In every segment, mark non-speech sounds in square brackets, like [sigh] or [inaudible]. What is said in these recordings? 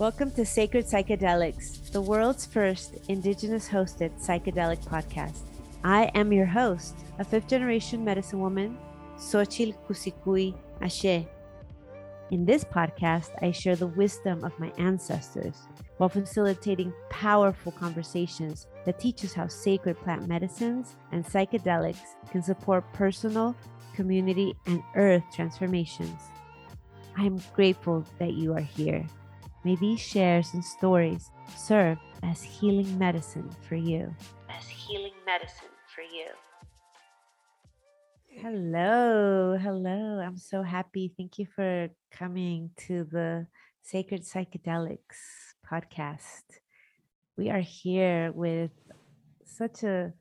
Welcome to Sacred Psychedelics, the world's first indigenous hosted psychedelic podcast. I am your host, a fifth generation medicine woman, Xochitl Kusikui Ashe. In this podcast, I share the wisdom of my ancestors while facilitating powerful conversations that teach us how sacred plant medicines and psychedelics can support personal, community, and earth transformations. I am grateful that you are here. May these shares and stories serve as healing medicine for you. As healing medicine for you. Hello, hello. I'm so happy. Thank you for coming to the Sacred Psychedelics podcast. We are here with such a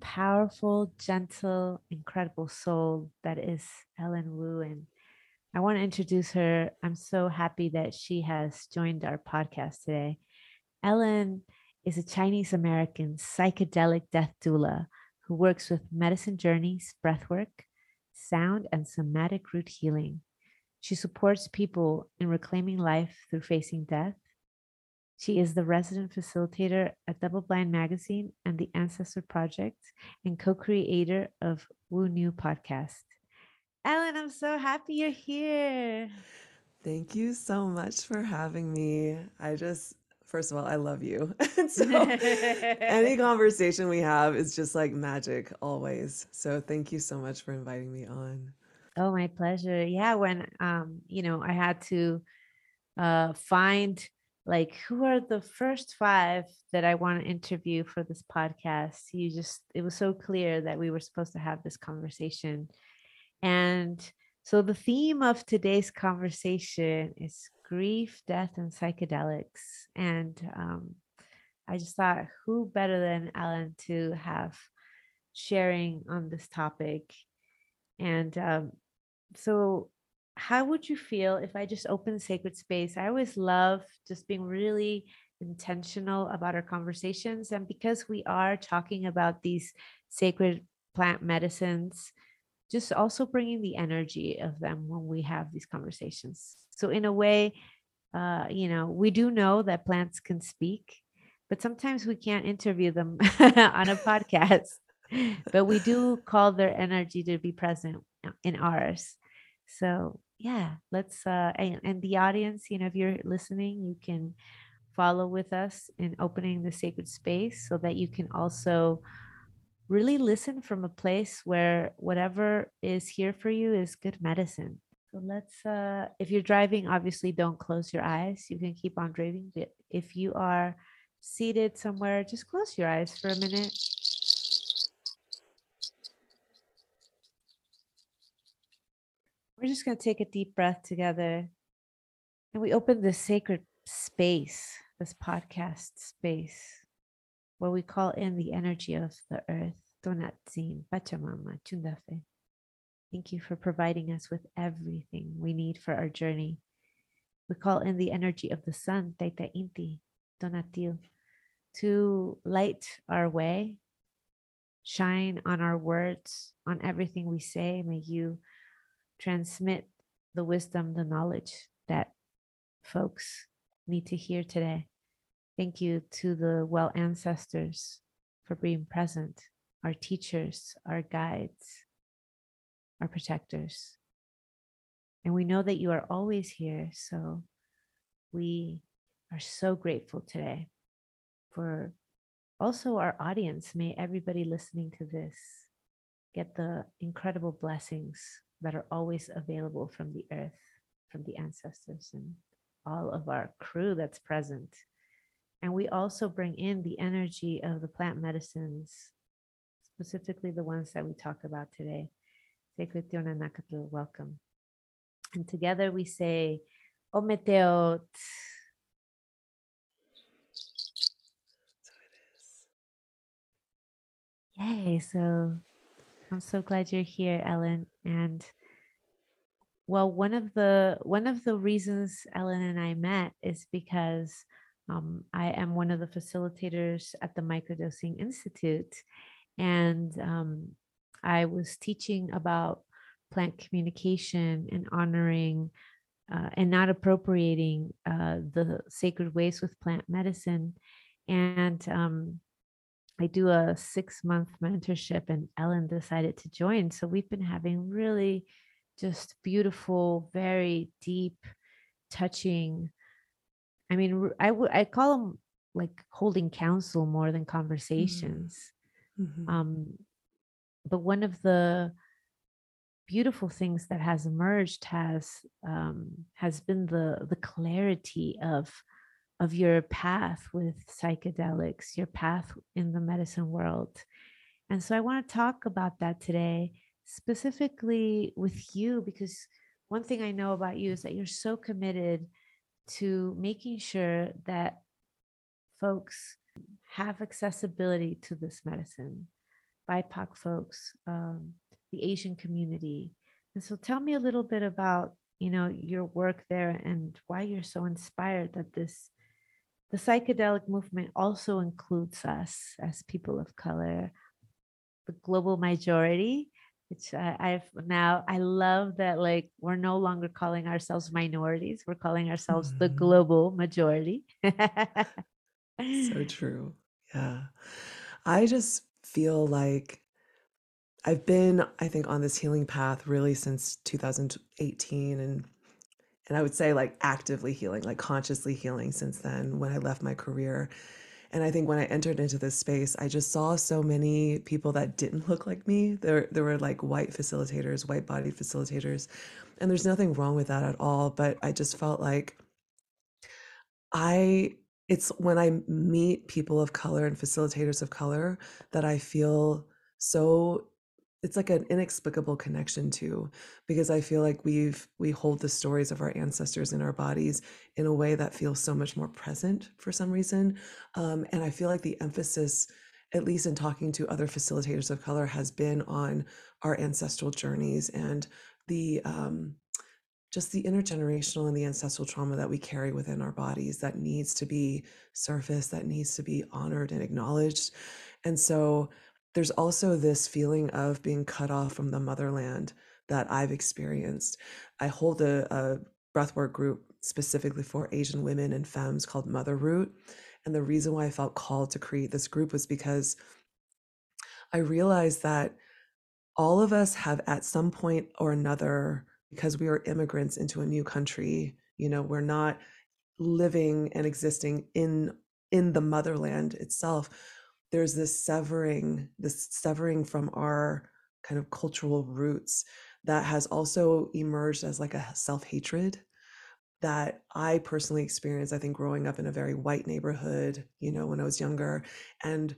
powerful, gentle, incredible soul that is Ellen Wong. And I want to introduce her. I'm so happy that she has joined our podcast today. Ellen is a Chinese American psychedelic death doula who works with medicine journeys, breathwork, sound, and somatic root healing. She supports people in reclaiming life through facing death. She is the resident facilitator at Double Blind Magazine and the Ancestor Project and co creator of Wu New Podcast. Ellen, I'm so happy you're here. Thank you so much for having me. I just, first of all, I love you. [laughs] so any [laughs] conversation we have is just like magic always. So thank you so much for inviting me on. Oh, my pleasure. Yeah, when um, you know, I had to uh find like who are the first five that I want to interview for this podcast. You just it was so clear that we were supposed to have this conversation and so the theme of today's conversation is grief, death, and psychedelics. And um, I just thought, who better than Ellen to have sharing on this topic? And um, so, how would you feel if I just opened sacred space? I always love just being really intentional about our conversations. And because we are talking about these sacred plant medicines, just also bringing the energy of them when we have these conversations. So, in a way, uh, you know, we do know that plants can speak, but sometimes we can't interview them [laughs] on a podcast. but we do call their energy to be present in ours. So, yeah, let's, uh, and, and the audience, you know, if you're listening, you can follow with us in opening the sacred space so that you can also really listen from a place where whatever is here for you is good medicine. So let's, uh, if you're driving, obviously don't close your eyes. You can keep on driving. But if you are seated somewhere, just close your eyes for a minute. We're just going to take a deep breath together. And we open this sacred space, this podcast space where we call in the energy of the earth, Tonantzin, Pachamama, Chundafe. Thank you for providing us with everything we need for our journey. We call in the energy of the sun, Taita Inti, Tonatiuh, to light our way, shine on our words, on everything we say. May you transmit the wisdom, the knowledge that folks need to hear today. Thank you to the well ancestors for being present, our teachers, our guides, our protectors. And we know that you are always here. So we are so grateful today for also our audience. May everybody listening to this get the incredible blessings that are always available from the earth, from the ancestors, and all of our crew that's present. And we also bring in the energy of the plant medicines, specifically the ones that we talk about today. Sacred Teonanacatl, welcome. And together we say, oh, Ometeotl. So it is. Yay. So I'm so glad you're here, Ellen. And well, one of the one of the reasons Ellen and I met is because um, I am one of the facilitators at the Microdosing Institute, and um, I was teaching about plant communication and honoring uh, and not appropriating uh, the sacred ways with plant medicine. And um, I do a six month mentorship, and Ellen decided to join. So we've been having really just beautiful, very deep, touching. I mean, I would I call them like holding counsel more than Mm-hmm. conversations. Mhm. Um, but one of the beautiful things that has emerged has um, has been the the clarity of of your path with psychedelics, your path in the medicine world. And so I want to talk about that today, specifically with you, because one thing I know about you is that you're so committed to making sure that folks have accessibility to this medicine, BIPOC folks, um, the Asian community. And so tell me a little bit about, you know, your work there and why you're so inspired that this the psychedelic movement also includes us as people of color, the global majority, which I, I've now I love that like we're no longer calling ourselves minorities, we're calling ourselves the Mhm. global majority. [laughs] So true. Yeah. I just feel like I've been, I think, on this healing path really since 2018 and and I would say like actively healing, like consciously healing since then when I left my career. And I think when I entered into this space, I just saw so many people that didn't look like me. There there were like white facilitators, white body facilitators. And there's nothing wrong with that at all, but I just felt like I it's when I meet people of color and facilitators of color that I feel so it's like an inexplicable connection to because I feel like we've we hold the stories of our ancestors in our bodies in a way that feels so much more present for some reason. Um, and I feel like the emphasis, at least in talking to other facilitators of color, has been on our ancestral journeys and the um, just the intergenerational and the ancestral trauma that we carry within our bodies that needs to be surfaced, that needs to be honored and acknowledged. And so there's also this feeling of being cut off from the motherland that I've experienced. I hold a, a breathwork group specifically for Asian women and femmes called Mother Root. And the reason why I felt called to create this group was because I realized that all of us have at some point or another because we are immigrants into a new country you know we're not living and existing in in the motherland itself there's this severing this severing from our kind of cultural roots that has also emerged as like a self-hatred that I personally experienced, I think, growing up in a very white neighborhood, you know, when I was younger. And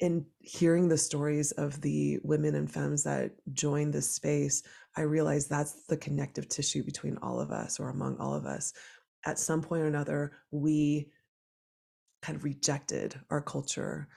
in hearing the stories of the women and femmes that joined this space, I realized that's the connective tissue between all of us or among all of us. At some point or another, we kind of rejected our culture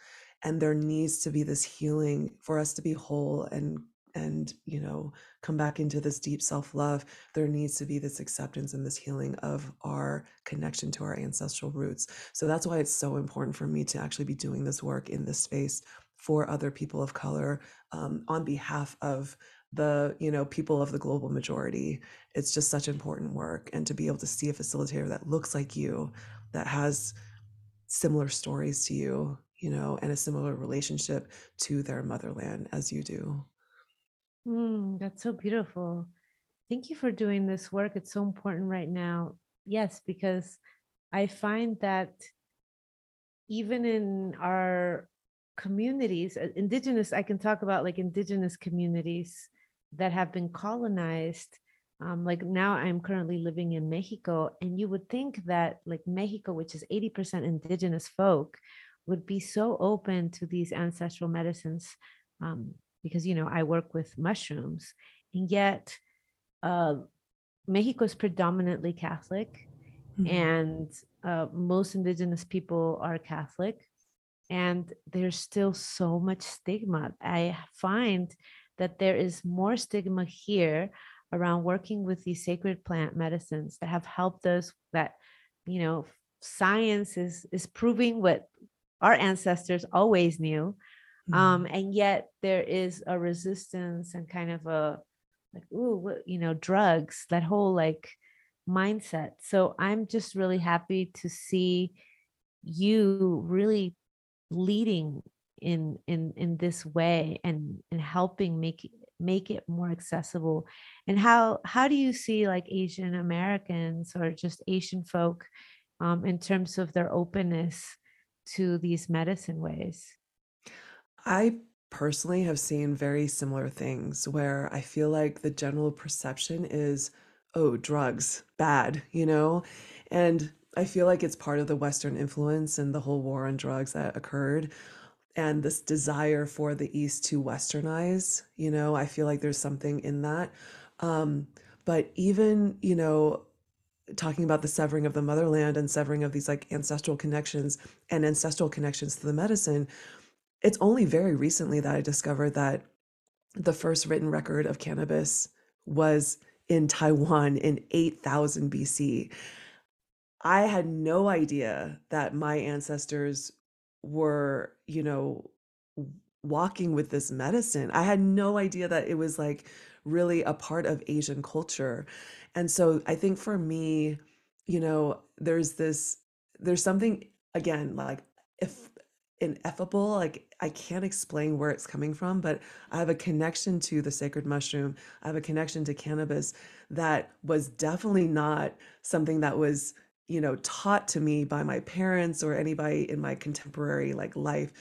and there needs to be this healing for us to be whole and and you know come back into this deep self-love. There needs to be this acceptance and this healing of our connection to our ancestral roots. So that's why it's so important for me to actually be doing this work in this space for other people of color um, on behalf of the you know people of the global majority. It's just such important work and to be able to see a facilitator that looks like you that has similar stories to you you know and a similar relationship to their motherland as you do Mm, that's so beautiful. Thank you for doing this work. It's so important right now. Yes, because I find that even in our communities, indigenous, I can talk about like indigenous communities that have been colonized. Um, like now, I'm currently living in Mexico, and you would think that like Mexico, which is 80% indigenous folk, would be so open to these ancestral medicines um, because, you know, I work with mushrooms, and yet uh, Mexico is predominantly Catholic Mhm. and uh, most indigenous people are catholic and there's still so much stigma i find that there is more stigma here around working with these sacred plant medicines that have helped us that you know science is is proving what our ancestors always knew um Mhm. and yet there is a resistance and kind of a like ooh what you know drugs that whole like mindset. So I'm just really happy to see you really leading in in in this way and and helping make make it more accessible? And how how do you see like asian americans or just asian folk um, in terms of their openness to these medicine ways? I personally have seen very similar things where I feel like the general perception is, oh, drugs, bad, you know? And I feel like it's part of the Western influence and the whole war on drugs that occurred and this desire for the East to westernize, you know, I feel like there's something in that. Um, but even, you know, talking about the severing of the motherland and severing of these like ancestral connections and ancestral connections to the medicine, it's only very recently that I discovered that the first written record of cannabis was in Taiwan in 8000 BC. I had no idea that my ancestors were, you know, walking with this medicine. I had no idea that it was like really a part of Asian culture. And so I think for me, you know, there's this, there's something again, like if ineffable, like I can't explain where it's coming from, but I have a connection to the sacred mushroom. I have a connection to cannabis that was definitely not something that was you know, taught to me by my parents or anybody in my contemporary like life,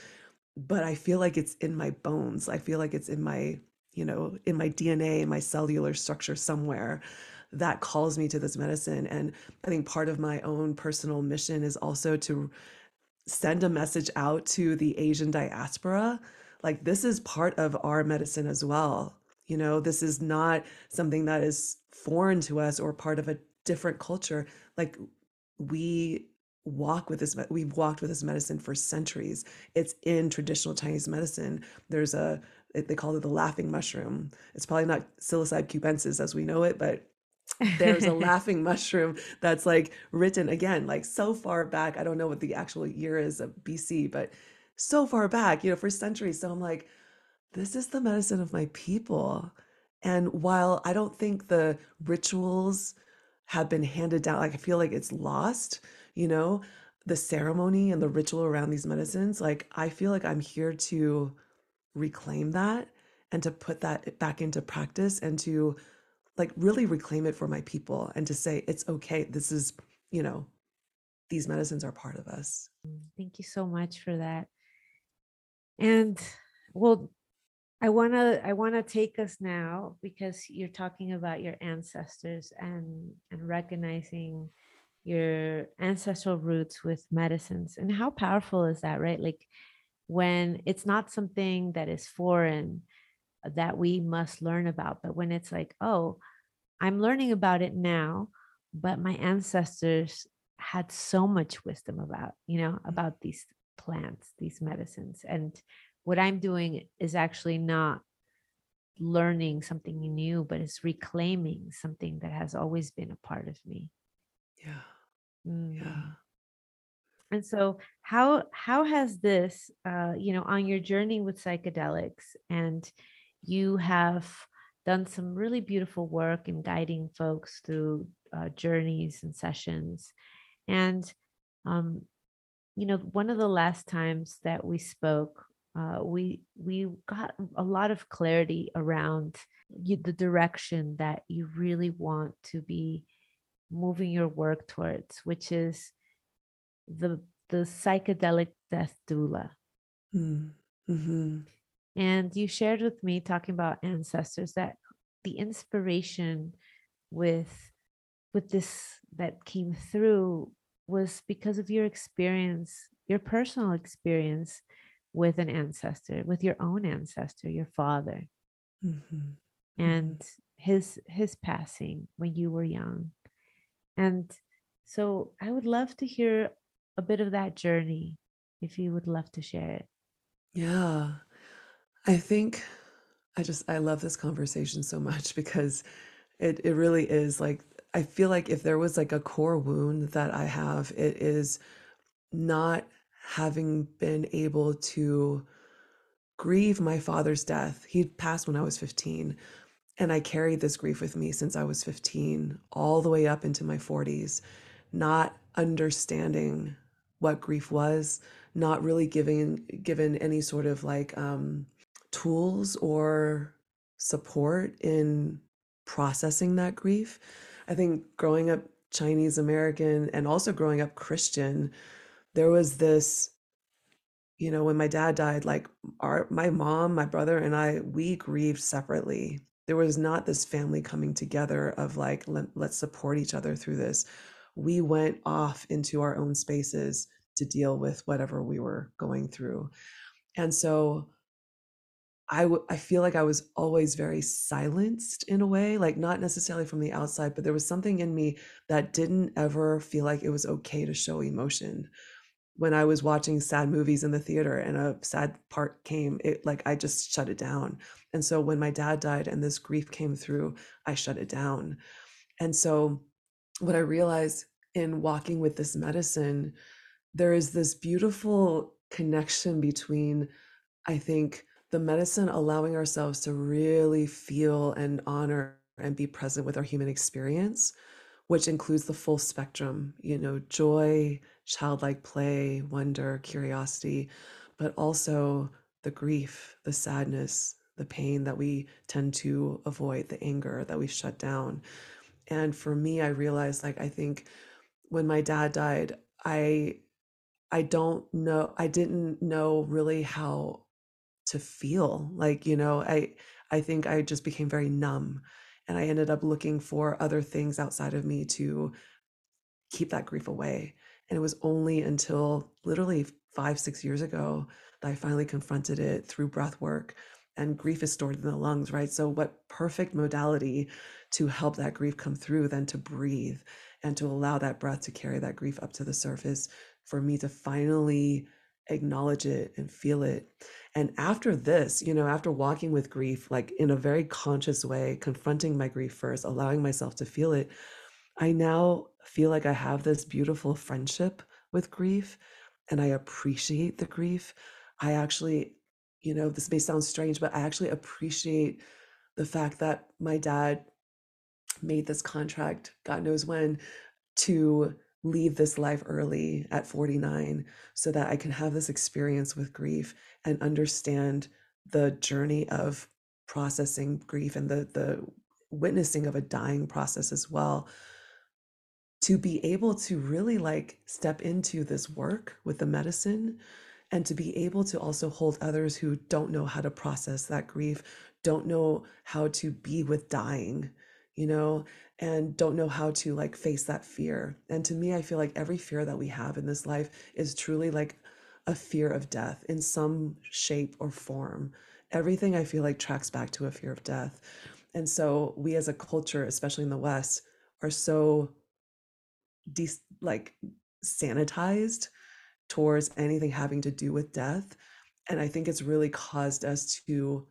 but I feel like it's in my bones. I feel like it's in my, you know, in my DNA, in my cellular structure somewhere that calls me to this medicine. And I think part of my own personal mission is also to send a message out to the Asian diaspora. Like, this is part of our medicine as well. You know, this is not something that is foreign to us or part of a different culture. Like, we walk with this we've walked with this medicine for centuries. It's in traditional chinese medicine. There's a they call it the laughing mushroom. It's probably not psilocybe cubensis as we know it but there's a [laughs] laughing mushroom that's like written again like so far back. I don't know what the actual year is of bc but so far back you know for centuries. So i'm like this is the medicine of my people. And while i don't think the rituals have been handed down. Like I feel like it's lost, you know, the ceremony and the ritual around these medicines. Like I feel like I'm here to reclaim that and to put that back into practice and to like really reclaim it for my people and to say it's okay. This is, you know, these medicines are part of us. Mm, thank you so much for that and well I want to I want to take us now because you're talking about your ancestors and and recognizing your ancestral roots with medicines and how powerful is that right? Like when it's not something that is foreign uh, that we must learn about but when it's like oh I'm learning about it now but my ancestors had so much wisdom about you know about these plants these medicines and what I'm doing is actually not learning something new, but it's reclaiming something that has always been a part of me. Yeah. Mm. Yeah. And so, how how has this, uh, you know, on your journey with psychedelics, and you have done some really beautiful work in guiding folks through uh, journeys and sessions, and um, you know, one of the last times that we spoke, uh, we we got a lot of clarity around you, the direction that you really want to be moving your work towards, which is the the psychedelic death doula. Mm. hmm And you shared with me talking about ancestors that the inspiration with with this that came through was because of your experience, your personal experience with an ancestor, with your own ancestor, your father, hmm hmm and his his passing when you were young. And so I would love to hear a bit of that journey if you would love to share it. Yeah. I think I just I love this conversation so much [laughs] because it it really is like I feel like if there was like a core wound that I have, it is not having been able to grieve my father's death. He passed when I was 15. And I carried this grief with me since I was 15, all the way up into my 40s, not understanding what grief was, not really giving given any sort of like um, tools or support in processing that grief. I think growing up Chinese American and also growing up Christian, there was this you know when my dad died like our my mom my brother and i we grieved separately. There was not this family coming together of like let, let's support each other through this. We went off into our own spaces to deal with whatever we were going through. And so I, w- I feel like I was always very silenced in a way, like not necessarily from the outside, but there was something in me that didn't ever feel like it was okay to show emotion when I was watching sad movies in the theater and a sad part came, it like I just shut it down. And so when my dad died and this grief came through, I shut it down. And so what I realized in walking with this medicine, there is this beautiful connection between, I think, the medicine allowing ourselves to really feel and honor and be present with our human experience, which includes the full spectrum, you know, joy, childlike play, wonder, curiosity, but also the grief, the sadness, the pain that we tend to avoid, the anger that we shut down. And for me, I realized like I think when my dad died, I I don't know, I didn't know really how to feel. Like, you know, I I think I just became very numb and I ended up looking for other things outside of me to keep that grief away. And it was only until literally five, six years ago that I finally confronted it through breath work. And grief is stored in the lungs, right? So, what perfect modality to help that grief come through than to breathe and to allow that breath to carry that grief up to the surface for me to finally acknowledge it and feel it. And after this, you know, after walking with grief, like in a very conscious way, confronting my grief first, allowing myself to feel it, I now feel like I have this beautiful friendship with grief and I appreciate the grief. I actually, you know, this may sound strange, but I actually appreciate the fact that my dad made this contract, God knows when, to leave this life early at 49 so that I can have this experience with grief and understand the journey of processing grief and the the witnessing of a dying process as well to be able to really like step into this work with the medicine and to be able to also hold others who don't know how to process that grief, don't know how to be with dying, you know, and don't know how to like face that fear. And to me, I feel like every fear that we have in this life is truly like a fear of death in some shape or form. Everything I feel like tracks back to a fear of death. And so we as a culture, especially in the West, are so de- like sanitized towards anything having to do with death and i think it's really caused us to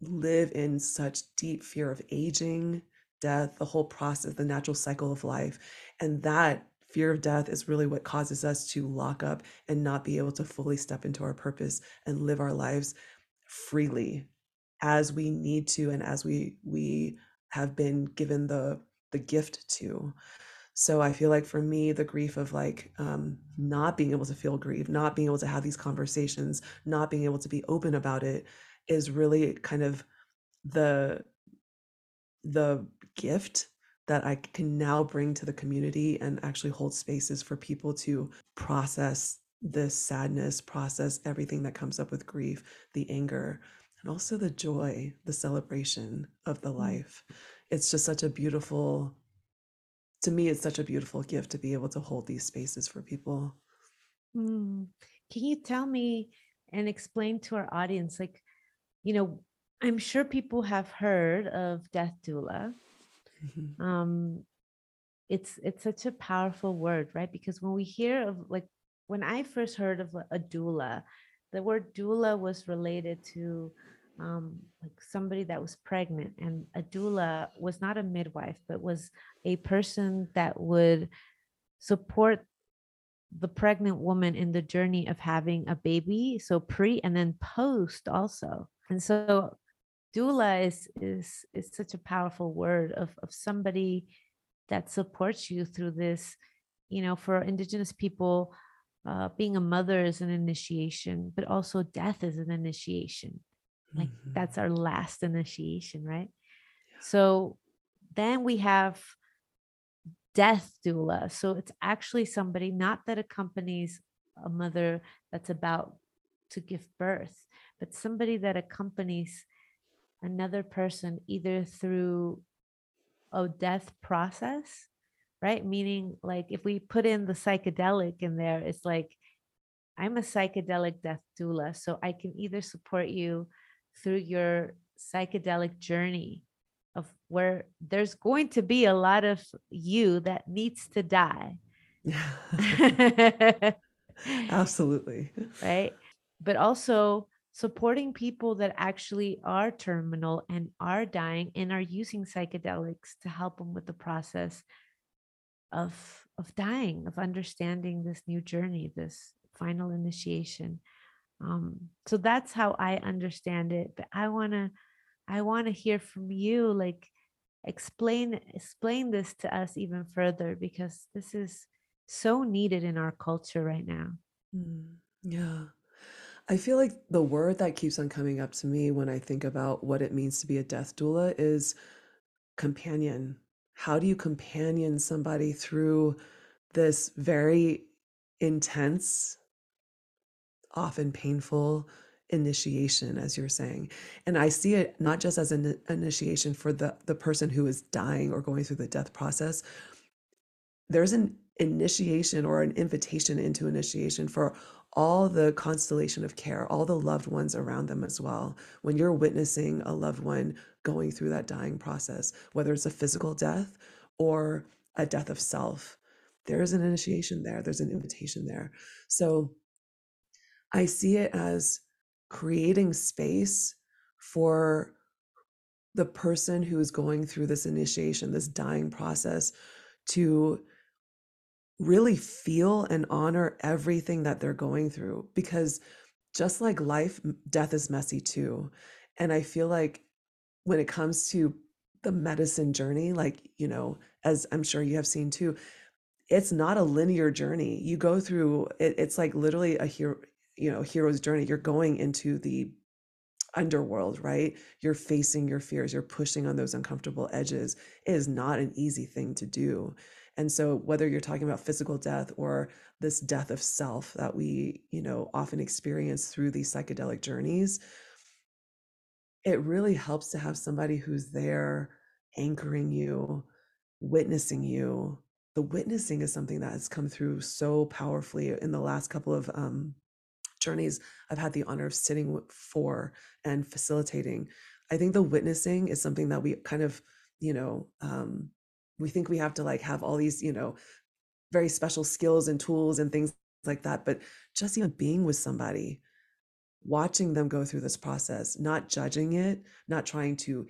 live in such deep fear of aging death the whole process the natural cycle of life and that fear of death is really what causes us to lock up and not be able to fully step into our purpose and live our lives freely as we need to and as we we have been given the the gift to so I feel like for me, the grief of like um, not being able to feel grief, not being able to have these conversations, not being able to be open about it is really kind of the the gift that I can now bring to the community and actually hold spaces for people to process this sadness, process everything that comes up with grief, the anger, and also the joy, the celebration of the Mm. life. It's just such a beautiful to me, it's such a beautiful gift to be able to hold these spaces for people. Mm. Can you tell me and explain to our audience, like, you know, I'm sure people have heard of death doula. Mhm. Um, it's it's such a powerful word, right? Because when we hear of like when I first heard of a doula, the word doula was related to um, like somebody that was pregnant, and a doula was not a midwife, but was a person that would support the pregnant woman in the journey of having a baby, so pre and then post also. And so doula is is is such a powerful word of of somebody that supports you through this you know for indigenous people uh, being a mother is an initiation but also death is an initiation like Mhm. that's our last initiation right Yeah. so then we have death doula so it's actually somebody not that accompanies a mother that's about to give birth but somebody that accompanies another person either through a death process, right? Meaning, like, if we put in the psychedelic in there, it's like, I'm a psychedelic death doula. So I can either support you through your psychedelic journey of where there's going to be a lot of you that needs to die. [laughs] Absolutely. right? But also supporting people that actually are terminal and are dying and are using psychedelics to help them with the process of of dying, of understanding this new journey, this final initiation. Um, so that's how I understand it. But I wanna I wanna hear from you, like explain explain this to us even further because this is so needed in our culture right now. Mm, yeah. I feel like the word that keeps on coming up to me when I think about what it means to be a death doula is companion. How do you companion somebody through this very intense, often painful initiation, as you're saying? And I see it not just as an initiation for the, the person who is dying or going through the death process, there's an initiation or an invitation into initiation for all the constellation of care, all the loved ones around them as well. When you're witnessing a loved one going through that dying process, whether it's a physical death or a death of self, there is an initiation there, there's an invitation there. So I see it as creating space for the person who is going through this initiation, this dying process, to really feel and honor everything that they're going through because just like life, death is messy too. And I feel like when it comes to the medicine journey, like, you know, as I'm sure you have seen too, it's not a linear journey. You go through it, it's like literally a you know, hero's journey. You're going into the underworld, right? You're facing your fears, you're pushing on those uncomfortable edges. It is not an easy thing to do. And so whether you're talking about physical death or this death of self that we, you know, often experience through these psychedelic journeys, it really helps to have somebody who's there anchoring you, witnessing you. The witnessing is something that has come through so powerfully in the last couple of um, journeys I've had the honor of sitting for and facilitating. I think the witnessing is something that we kind of, you know, um, we think we have to like have all these, you know, very special skills and tools and things like that. But just even being with somebody, watching them go through this process, not judging it, not trying to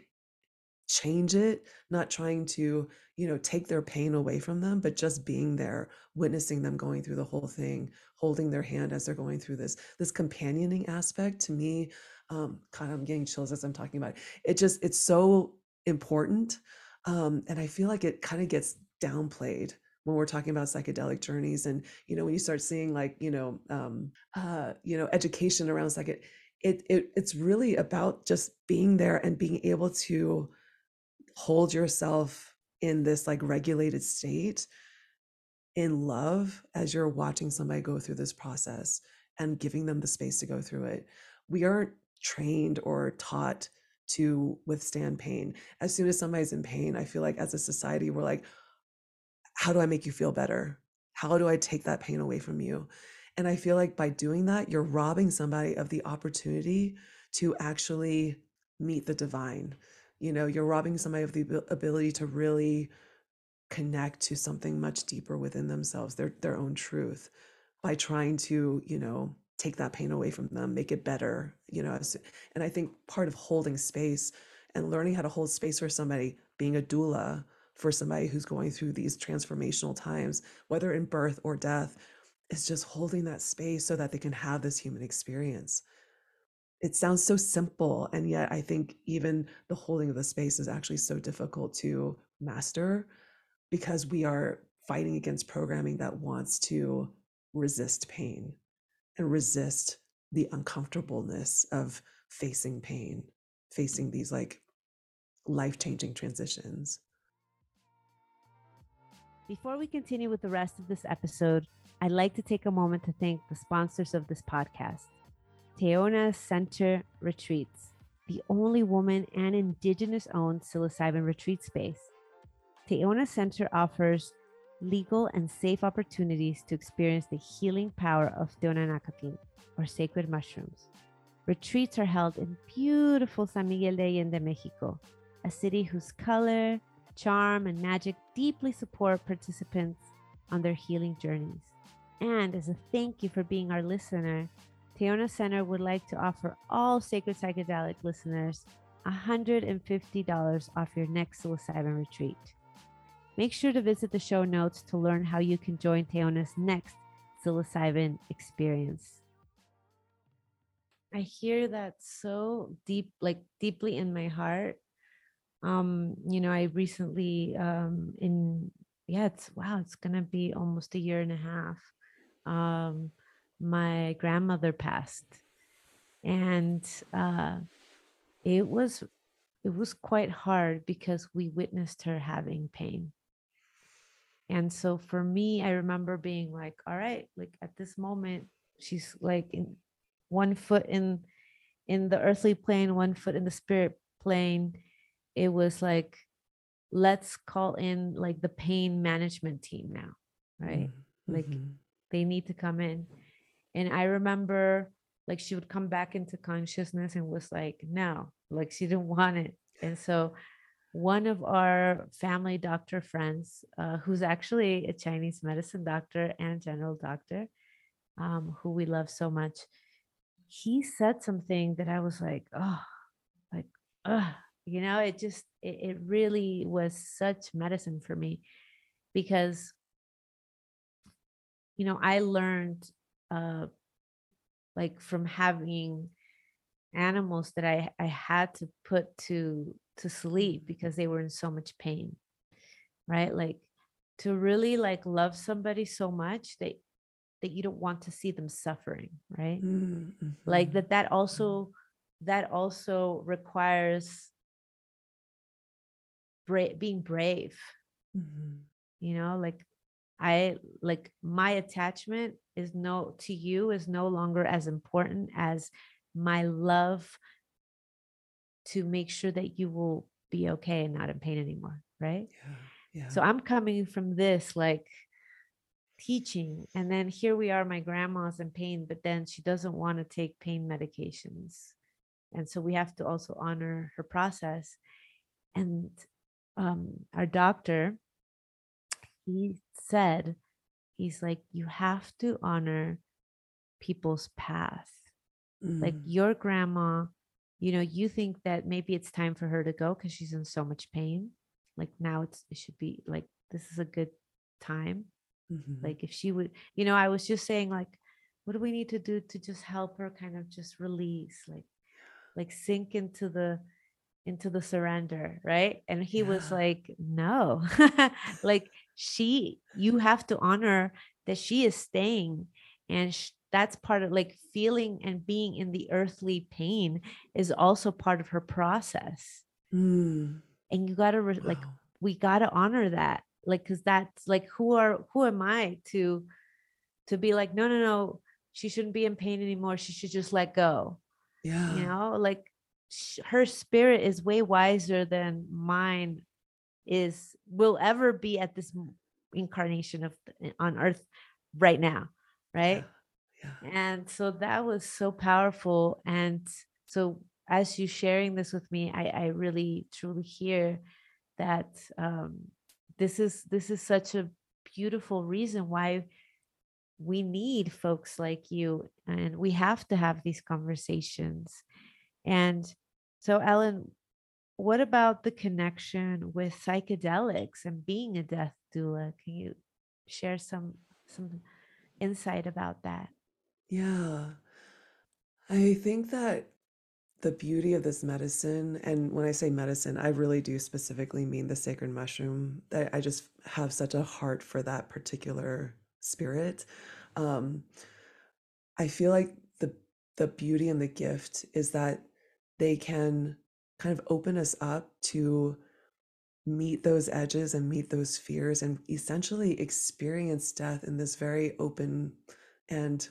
change it, not trying to, you know, take their pain away from them, but just being there, witnessing them going through the whole thing, holding their hand as they're going through this. This companioning aspect to me, um, kind of I'm getting chills as I'm talking about it. It just, it's so important. Um, and I feel like it kind of gets downplayed when we're talking about psychedelic journeys. And, you know, when you start seeing like, you know, um, uh, you know, education around psychedelic, it, it it's really about just being there and being able to hold yourself in this like regulated state in love as you're watching somebody go through this process and giving them the space to go through it. We aren't trained or taught to withstand pain. As soon as somebody's in pain, I feel like as a society, we're like, how do I make you feel better? How do I take that pain away from you? And I feel like by doing that, you're robbing somebody of the opportunity to actually meet the divine. You know, you're robbing somebody of the ability to really connect to something much deeper within themselves, their their own truth, by trying to, you know, take that pain away from them, make it better, you know. And I think part of holding space and learning how to hold space for somebody, being a doula for somebody who's going through these transformational times, whether in birth or death, is just holding that space so that they can have this human experience. It sounds so simple, and yet I think even the holding of the space is actually so difficult to master because we are fighting against programming that wants to resist pain and resist the uncomfortableness of facing pain, facing these like life-changing transitions. Before we continue with the rest of this episode, I'd like to take a moment to thank the sponsors of this podcast Teona Center Retreats, the only woman and indigenous owned psilocybin retreat space. Teona Center offers legal and safe opportunities to experience the healing power of Teonanacatl, or sacred mushrooms. Retreats are held in beautiful San Miguel de Allende, Mexico, a city whose color, charm, and magic deeply support participants on their healing journeys. And as a thank you for being our listener, Teona Center would like to offer all Sacred Psychedelic listeners $150 off your next psilocybin retreat. Make sure to visit the show notes to learn how you can join Teona's next psilocybin experience. I hear that so deep, like deeply in my heart um you know i recently um in yeah it's wow it's gonna be almost a year and a half um my grandmother passed. And uh it was it was quite hard because we witnessed her having pain. And so for me i remember being like all right like at this moment she's like in one foot in in the earthly plane one foot in the spirit plane. It was like let's call in like the pain management team now right? Mm-hmm. like they need to come in and i remember like she would come back into consciousness and was like no like she didn't [laughs] want it. And so one of our family doctor friends uh, who's actually a chinese medicine doctor and general doctor um, who we love so much he said something that i was like oh like oh you know it just it, it really was such medicine for me because you know i learned uh like from having animals that i i had to put to to sleep because they were in so much pain right like to really like love somebody so much that that you don't want to see them suffering right mm-hmm. like that that also that also requires brave being brave mm-hmm. you know like i like my attachment is no to you is no longer as important as my love to make sure that you will be okay and not in pain anymore right yeah, yeah. so i'm coming from this like teaching and then here we are my grandma's in pain but then she doesn't want to take pain medications and so we have to also honor her process and um, our doctor, he said, he's like, you have to honor people's path. Mm. Like your grandma, you know, you think that maybe it's time for her to go because she's in so much pain. Like now it's it should be like this is a good time. Mm-hmm. Like if she would, you know, I was just saying like, what do we need to do to just help her kind of just release, like, like sink into the into the surrender right and he yeah. was like no [laughs] like she you have to honor that she is staying and sh- that's part of like feeling and being in the earthly pain is also part of her process mm. and you got to re- wow. like we got to honor that like because that's like who are who am i to to be like no no no she shouldn't be in pain anymore she should just let go yeah you know like her spirit is way wiser than mine is will ever be at this incarnation of on earth right now right yeah, yeah. and so that was so powerful and so as you sharing this with me i i really truly hear that um this is this is such a beautiful reason why we need folks like you and we have to have these conversations and so, Ellen, what about the connection with psychedelics and being a death doula? Can you share some some insight about that? Yeah. I think that the beauty of this medicine, and when I say medicine, I really do specifically mean the sacred mushroom. I, I just have such a heart for that particular spirit. Um, I feel like the the beauty and the gift is that they can kind of open us up to meet those edges and meet those fears and essentially experience death in this very open and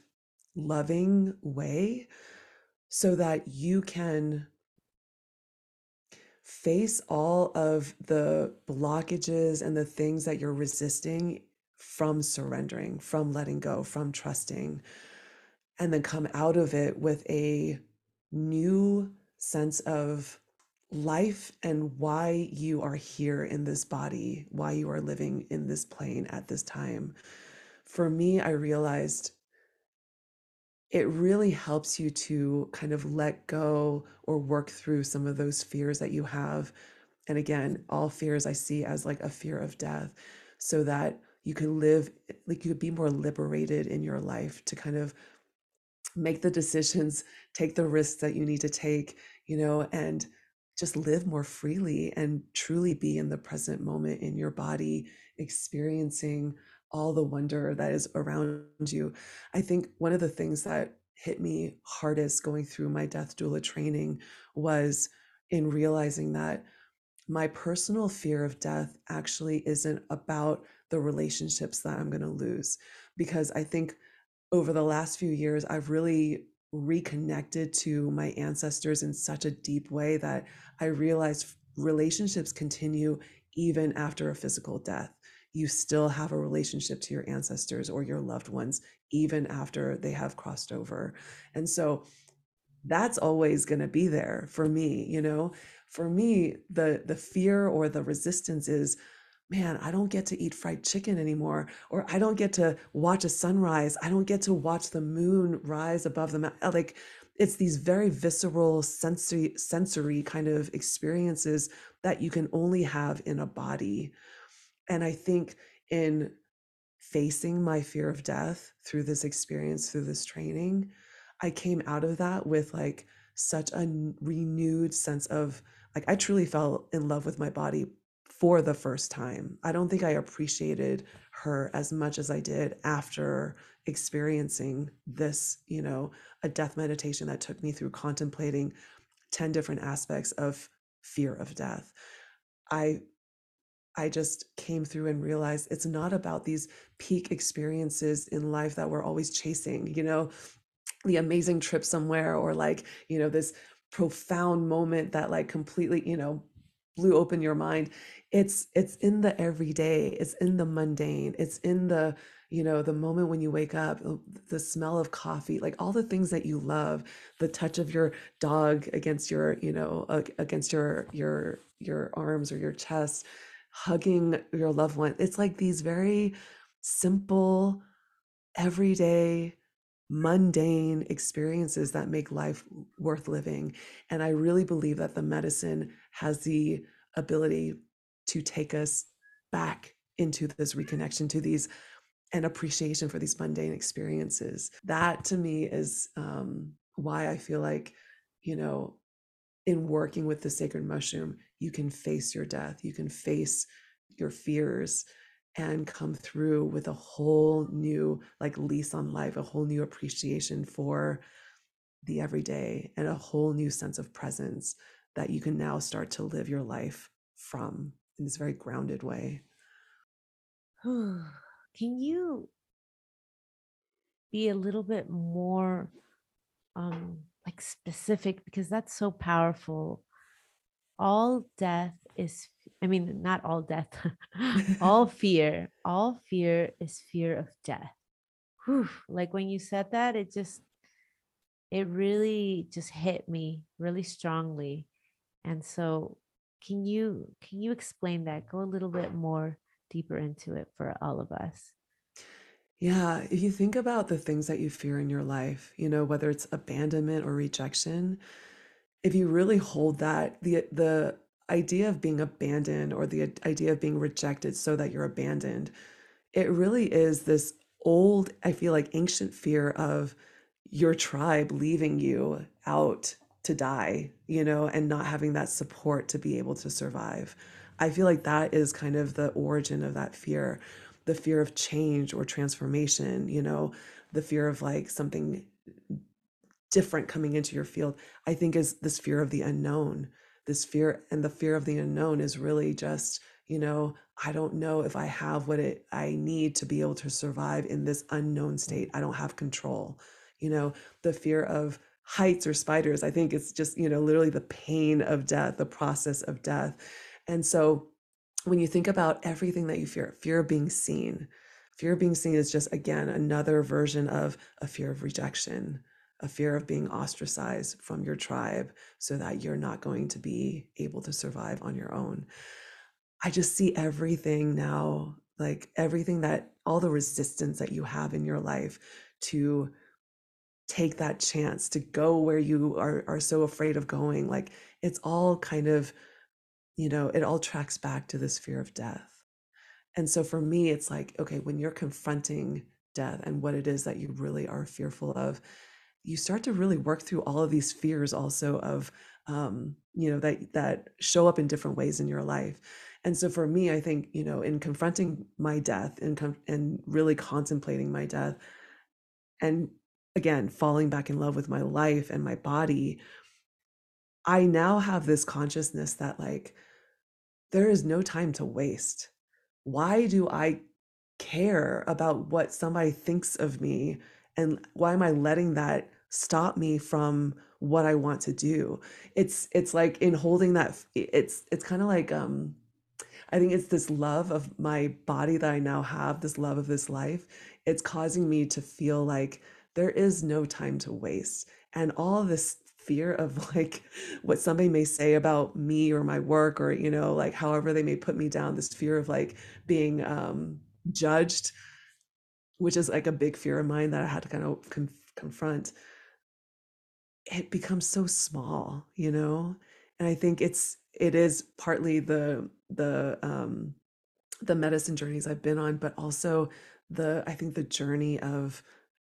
loving way so that you can face all of the blockages and the things that you're resisting from surrendering, from letting go, from trusting, and then come out of it with a new sense of life and why you are here in this body, why you are living in this plane at this time. For me, I realized it really helps you to kind of let go or work through some of those fears that you have. And again, all fears I see as like a fear of death, so that you can live, like you could be more liberated in your life to kind of make the decisions, take the risks that you need to take, you know, and just live more freely and truly be in the present moment in your body, experiencing all the wonder that is around you. I think one of the things that hit me hardest going through my death doula training was in realizing that my personal fear of death actually isn't about the relationships that I'm going to lose. Because I think over the last few years, I've really reconnected to my ancestors in such a deep way that I realized relationships continue even after a physical death. You still have a relationship to your ancestors or your loved ones even after they have crossed over. And so that's always going to be there for me you know? For me the the fear or the resistance is man i don't get to eat fried chicken anymore or i don't get to watch a sunrise. I don't get to watch the moon rise above the mountain like it's these very visceral sensory sensory kind of experiences that you can only have in a body. And I think in facing my fear of death through this experience, through this training, I came out of that with like such a renewed sense of like, I truly fell in love with my body for the first time. I don't think I appreciated her as much as I did after experiencing this, you know, a death meditation that took me through contemplating 10 different aspects of fear of death. I I just came through and realized it's not about these peak experiences in life that we're always chasing, you know, the amazing trip somewhere or like, you know, this profound moment that like completely, you know, blew open your mind. It's it's in the everyday, it's in the mundane, it's in the you know the moment when you wake up the smell of coffee like all the things that you love the touch of your dog against your you know against your your your arms or your chest hugging your loved one. It's like these very simple, everyday, mundane experiences that make life worth living. And I really believe that the medicine has the ability to take us back into this reconnection to these and appreciation for these mundane experiences. That to me is um, why I feel like, you know, in working with the sacred mushroom, you can face your death, you can face your fears and come through with a whole new like lease on life, a whole new appreciation for the everyday and a whole new sense of presence that you can now start to live your life from in this very grounded way. [sighs] can you be a little bit more um like specific because that's so powerful all death is i mean not all death [laughs] [laughs] all fear all fear is fear of death. Whew. like when you said that it just it really just hit me really strongly. And so can you can you explain that? Go a little bit more deeper into it for all of us. Yeah, if you think about the things that you fear in your life, you know, whether it's abandonment or rejection, if you really hold that, the the idea of being abandoned or the idea of being rejected so that you're abandoned, it really is this old, I feel like ancient fear of your tribe leaving you out to die, you know, and not having that support to be able to survive. I feel like that is kind of the origin of that fear the fear of change or transformation, you know, the fear of like something different coming into your field. I think is this fear of the unknown. This fear and the fear of the unknown is really just, you know, I don't know if I have what it I need to be able to survive in this unknown state. I don't have control. You know, the fear of heights or spiders. I think it's just, you know, literally the pain of death, the process of death. And so when you think about everything that you fear, fear of being seen, fear of being seen is just, again, another version of a fear of rejection, a fear of being ostracized from your tribe so that you're not going to be able to survive on your own. I just see everything now, like everything that all the resistance that you have in your life to take that chance to go where you are are so afraid of going like it's all kind of you know it all tracks back to this fear of death and so for me it's like okay when you're confronting death and what it is that you really are fearful of you start to really work through all of these fears also of um, you know that that show up in different ways in your life. And so for me i think you know in confronting my death and com- and really contemplating my death and again falling back in love with my life and my body i now have this consciousness that like there is no time to waste. Why do i care about what somebody thinks of me? And why am i letting that stop me from what i want to do. It's it's like in holding that it's it's kind of like um i think it's this love of my body that i now have this love of this life. It's causing me to feel like there is no time to waste. And all this fear of [laughs] like what somebody may say about me or my work or you know like however they may put me down this fear of like being um judged which is like a big fear of mine that i had to kind of con- confront it becomes so small you know and i think it's it is partly the the um the medicine journeys i've been on but also the i think the journey of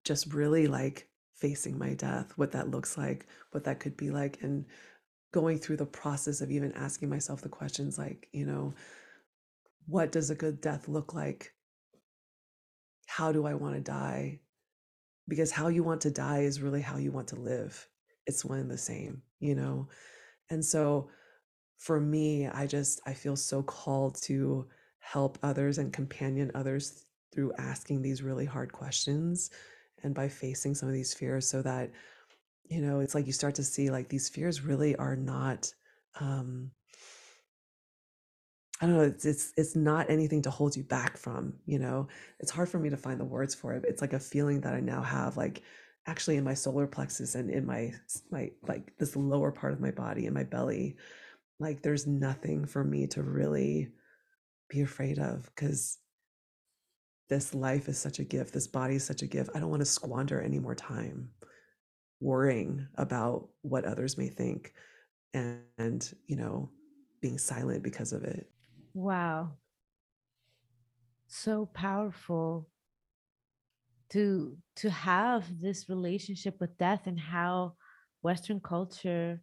just really like facing my death, what that looks like, what that could be like, and going through the process of even asking myself the questions like, you know, what does a good death look like? How do I want to die? Because how you want to die is really how you want to live. It's one and the same, you know? And so for me, I just, I feel so called to help others and companion others through asking these really hard questions and by facing some of these fears so that you know it's like you start to see like these fears really are not um I don't know. It's, it's it's not anything to hold you back from. You know, it's hard for me to find the words for it. It's like a feeling that I now have, like actually in my solar plexus and in my my like this lower part of my body in my belly. Like there's nothing for me to really be afraid of because this life is such a gift. This body is such a gift. I don't want to squander any more time worrying about what others may think and, and you know, being silent because of it. Wow. So powerful to to have this relationship with death and how Western culture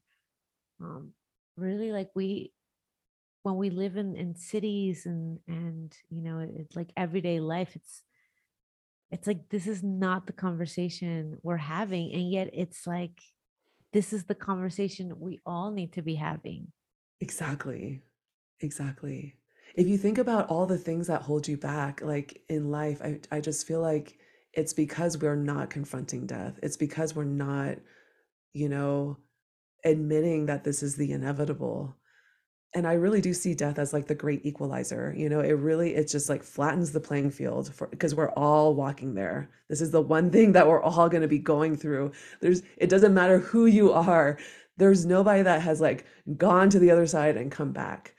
um, really like we when we live in in cities and and you know it's like everyday life it's it's like this is not the conversation we're having and yet it's like this is the conversation we all need to be having. Exactly. Exactly. If you think about all the things that hold you back like in life i, I just feel like it's because we're not confronting death it's because we're not you know admitting that this is the inevitable and I really do see death as like the great equalizer. You know, it really it just like flattens the playing field for because we're all walking there. This is the one thing that we're all going to be going through. There's it doesn't matter who you are. There's nobody that has like gone to the other side and come back.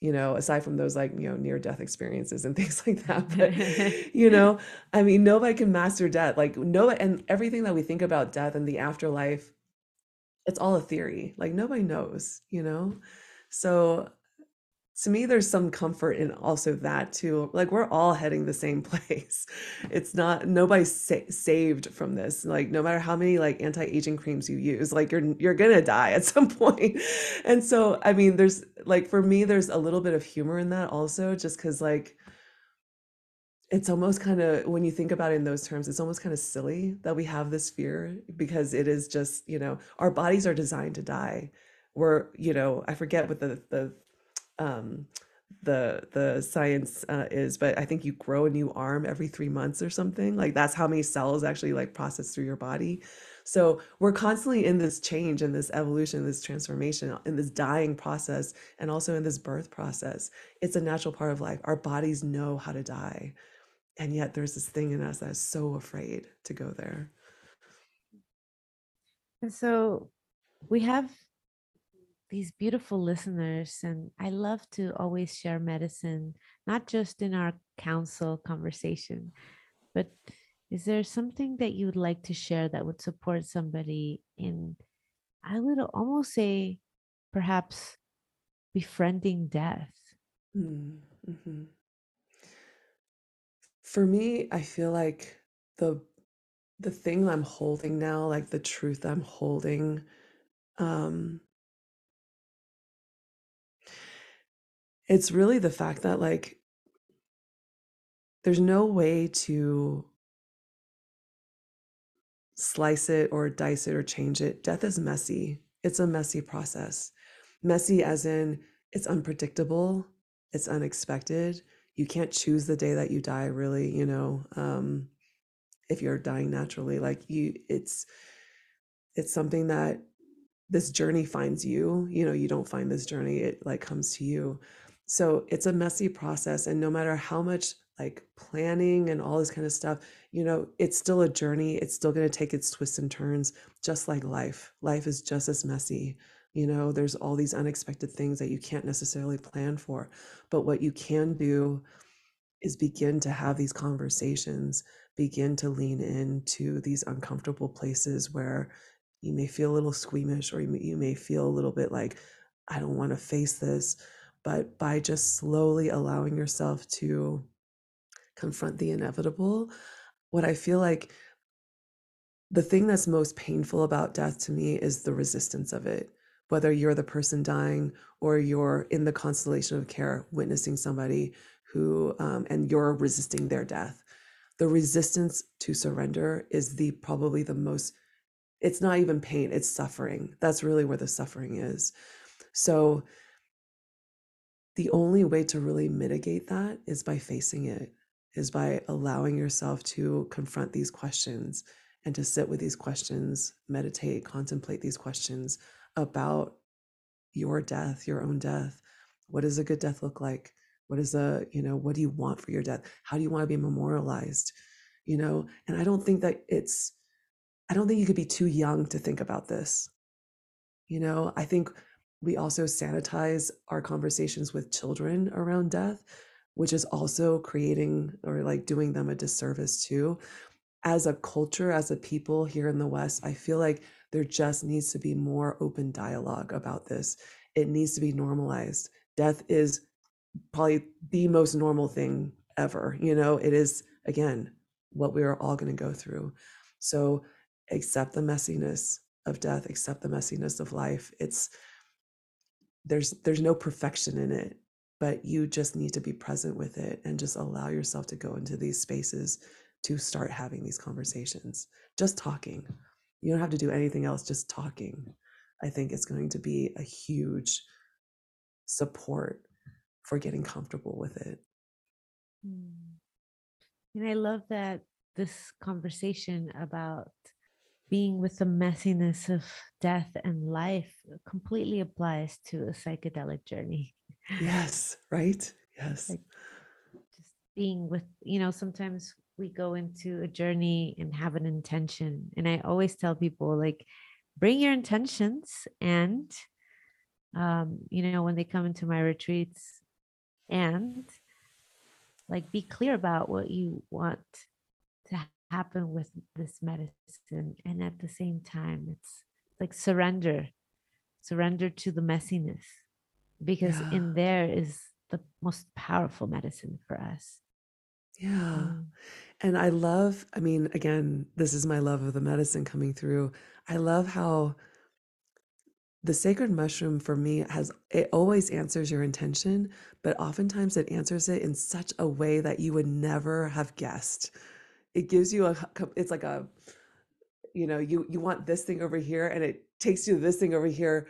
You know, aside from those like, you know, near death experiences and [laughs] things like that. [laughs] But you know, I mean, nobody can master death. Like no and everything that we think about death and the afterlife, it's all a theory. Like nobody knows, you know? So to me there's some comfort in also that too like we're all heading the same [laughs] place. It's not nobody's sa- saved from this like no matter how many like anti-aging creams you use like you're you're gonna die [laughs] at some point. And so i mean there's like for me there's a little bit of humor in that also just because like it's almost kind of when you think about it in those terms it's almost kind of silly that we have this fear because it is just you know our bodies are designed to die. We're you know i forget what the the um the the science uh, is but i think you grow a new arm every three months or something. Like that's how many cells actually like process through your body. So we're constantly in this change and this evolution this transformation in this dying process and also in this birth process. It's a natural part of life. Our bodies know how to die. And yet there's this thing in us that's so afraid to go there. And so we have these beautiful listeners, and I love to always share medicine, not just in our council conversation, but is there something that you would like to share that would support somebody in, I would almost say, perhaps befriending death? Mm, mhm. For me, I feel like the the thing I'm holding now, like the truth I'm holding, um, it's really the fact that like there's no way to slice it or dice it or change it. Death is messy. It's a messy process. Messy as in it's unpredictable, it's unexpected. You can't choose the day that you die, really, you know. Um, if you're dying naturally, like you it's it's something that this journey finds you, you know, you don't find this journey, it like comes to you. So it's a messy process and no matter how much like planning and all this kind of stuff, you know, it's still a journey. It's still going to take its twists and turns, just like life. Life is just as messy. You know, there's all these unexpected things that you can't necessarily plan for. But what you can do is begin to have these conversations, begin to lean into these uncomfortable places where you may feel a little squeamish or you may, feel a little bit like, I don't want to face this. But by just slowly allowing yourself to confront the inevitable, what I feel like the thing that's most painful about death to me is the resistance of it. Whether you're the person dying or you're in the constellation of care witnessing somebody who, um, and you're resisting their death. The resistance to surrender is the probably the most, it's not even pain, it's suffering. That's really where the suffering is. So the only way to really mitigate that is by facing it is by allowing yourself to confront these questions and to sit with these questions, meditate, contemplate these questions about your death, your own death. What does a good death look like? What is a, you know, what do you want for your death? How do you want to be memorialized? You know, and I don't think that it's, I don't think you could be too young to think about this. You know, I think we also sanitize our conversations with children around death which is also creating or like doing them a disservice too. As a culture, as a people here in the West, I feel like there just needs to be more open dialogue about this. It needs to be normalized. Death is probably the most normal thing ever. You know, it is, again, what we are all going to go through. So accept the messiness of death, accept the messiness of life. It's, there's there's no perfection in it but you just need to be present with it and just allow yourself to go into these spaces to start having these conversations. Just talking. You don't have to do anything else just talking. I think it's going to be a huge support for getting comfortable with it. Mm. And I love that this conversation about being with the messiness of death and life completely applies to a psychedelic journey. [laughs] yes right yes Like just being with, you know, sometimes we go into a journey and have an intention. And I always tell people, like, bring your intentions and, um, you know, when they come into my retreats and like be clear about what you want to happen with this medicine and at the same time it's like surrender surrender to the messiness because yeah in there is the most powerful medicine for us. Yeah. And I love, I mean, again, this is my love of the medicine coming through. I love how the sacred mushroom for me has it always answers your intention, but oftentimes it answers it in such a way that you would never have guessed. It gives you a it's like a you know, you you want this thing over here and it takes you to this thing over here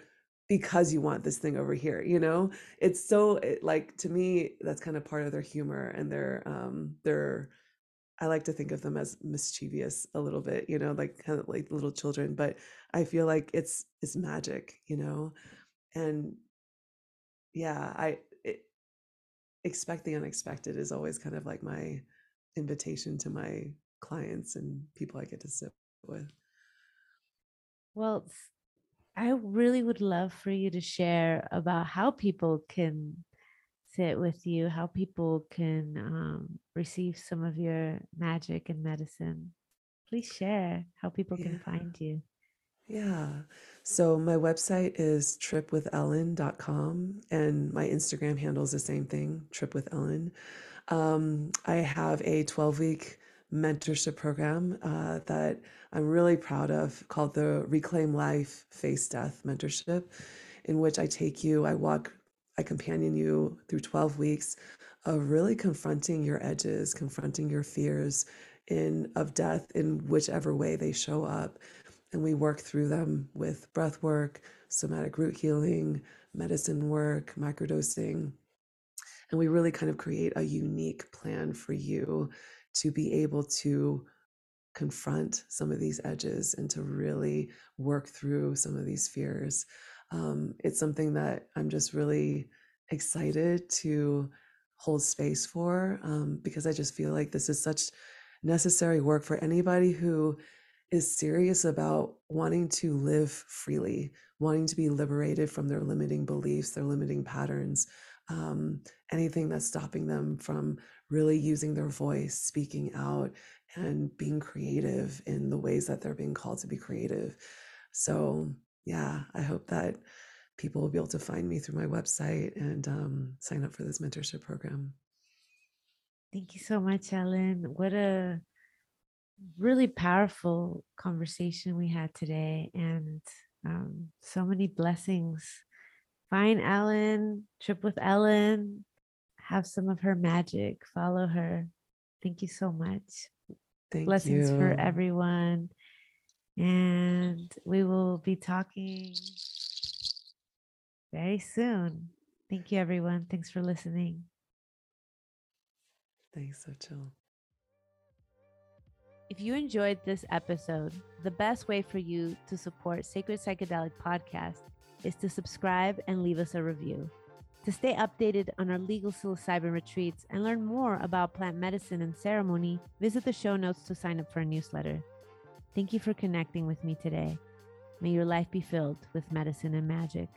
because you want this thing over here, you know? It's so it, like to me that's kind of part of their humor and their um their I like to think of them as mischievous a little bit, you know, like kind of like little children, but I feel like it's it's magic, you know? And yeah, I it, expect the unexpected is always kind of like my invitation to my clients and people I get to sit with. Well, I really would love for you to share about how people can sit with you, how people can um, receive some of your magic and medicine. Please share how people Yeah. can find you. Yeah. So my website is tripwithellen.com and my Instagram handle is the same thing, Trip with Ellen. Um, I have a 12 week mentorship program uh, that I'm really proud of called the Reclaim Life Face Death Mentorship, in which I take you, I walk, I companion you through 12 weeks of really confronting your edges, confronting your fears in of death in whichever way they show up. And we work through them with breath work, somatic root healing, medicine work, microdosing, and we really kind of create a unique plan for you to be able to confront some of these edges and to really work through some of these fears. Um, it's something that I'm just really excited to hold space for um, because I just feel like this is such necessary work for anybody who is serious about wanting to live freely, wanting to be liberated from their limiting beliefs, their limiting patterns, um, anything that's stopping them from really using their voice, speaking out, and being creative in the ways that they're being called to be creative. So, yeah, I hope that people will be able to find me through my website and um, sign up for this mentorship program. Thank you so much, Ellen. What a really powerful conversation we had today, and um, so many blessings. Find Ellen, trip with Ellen, have some of her magic, follow her. Thank you so much. Thank Blessings for everyone. And we will be talking very soon. Thank you, everyone. Thanks for listening. Thanks, so chill. If you enjoyed this episode, the best way for you to support Sacred Psychedelic Podcast is to subscribe and leave us a review. To stay updated on our legal psilocybin retreats and learn more about plant medicine and ceremony, visit the show notes to sign up for a newsletter. Thank you for connecting with me today. May your life be filled with medicine and magic.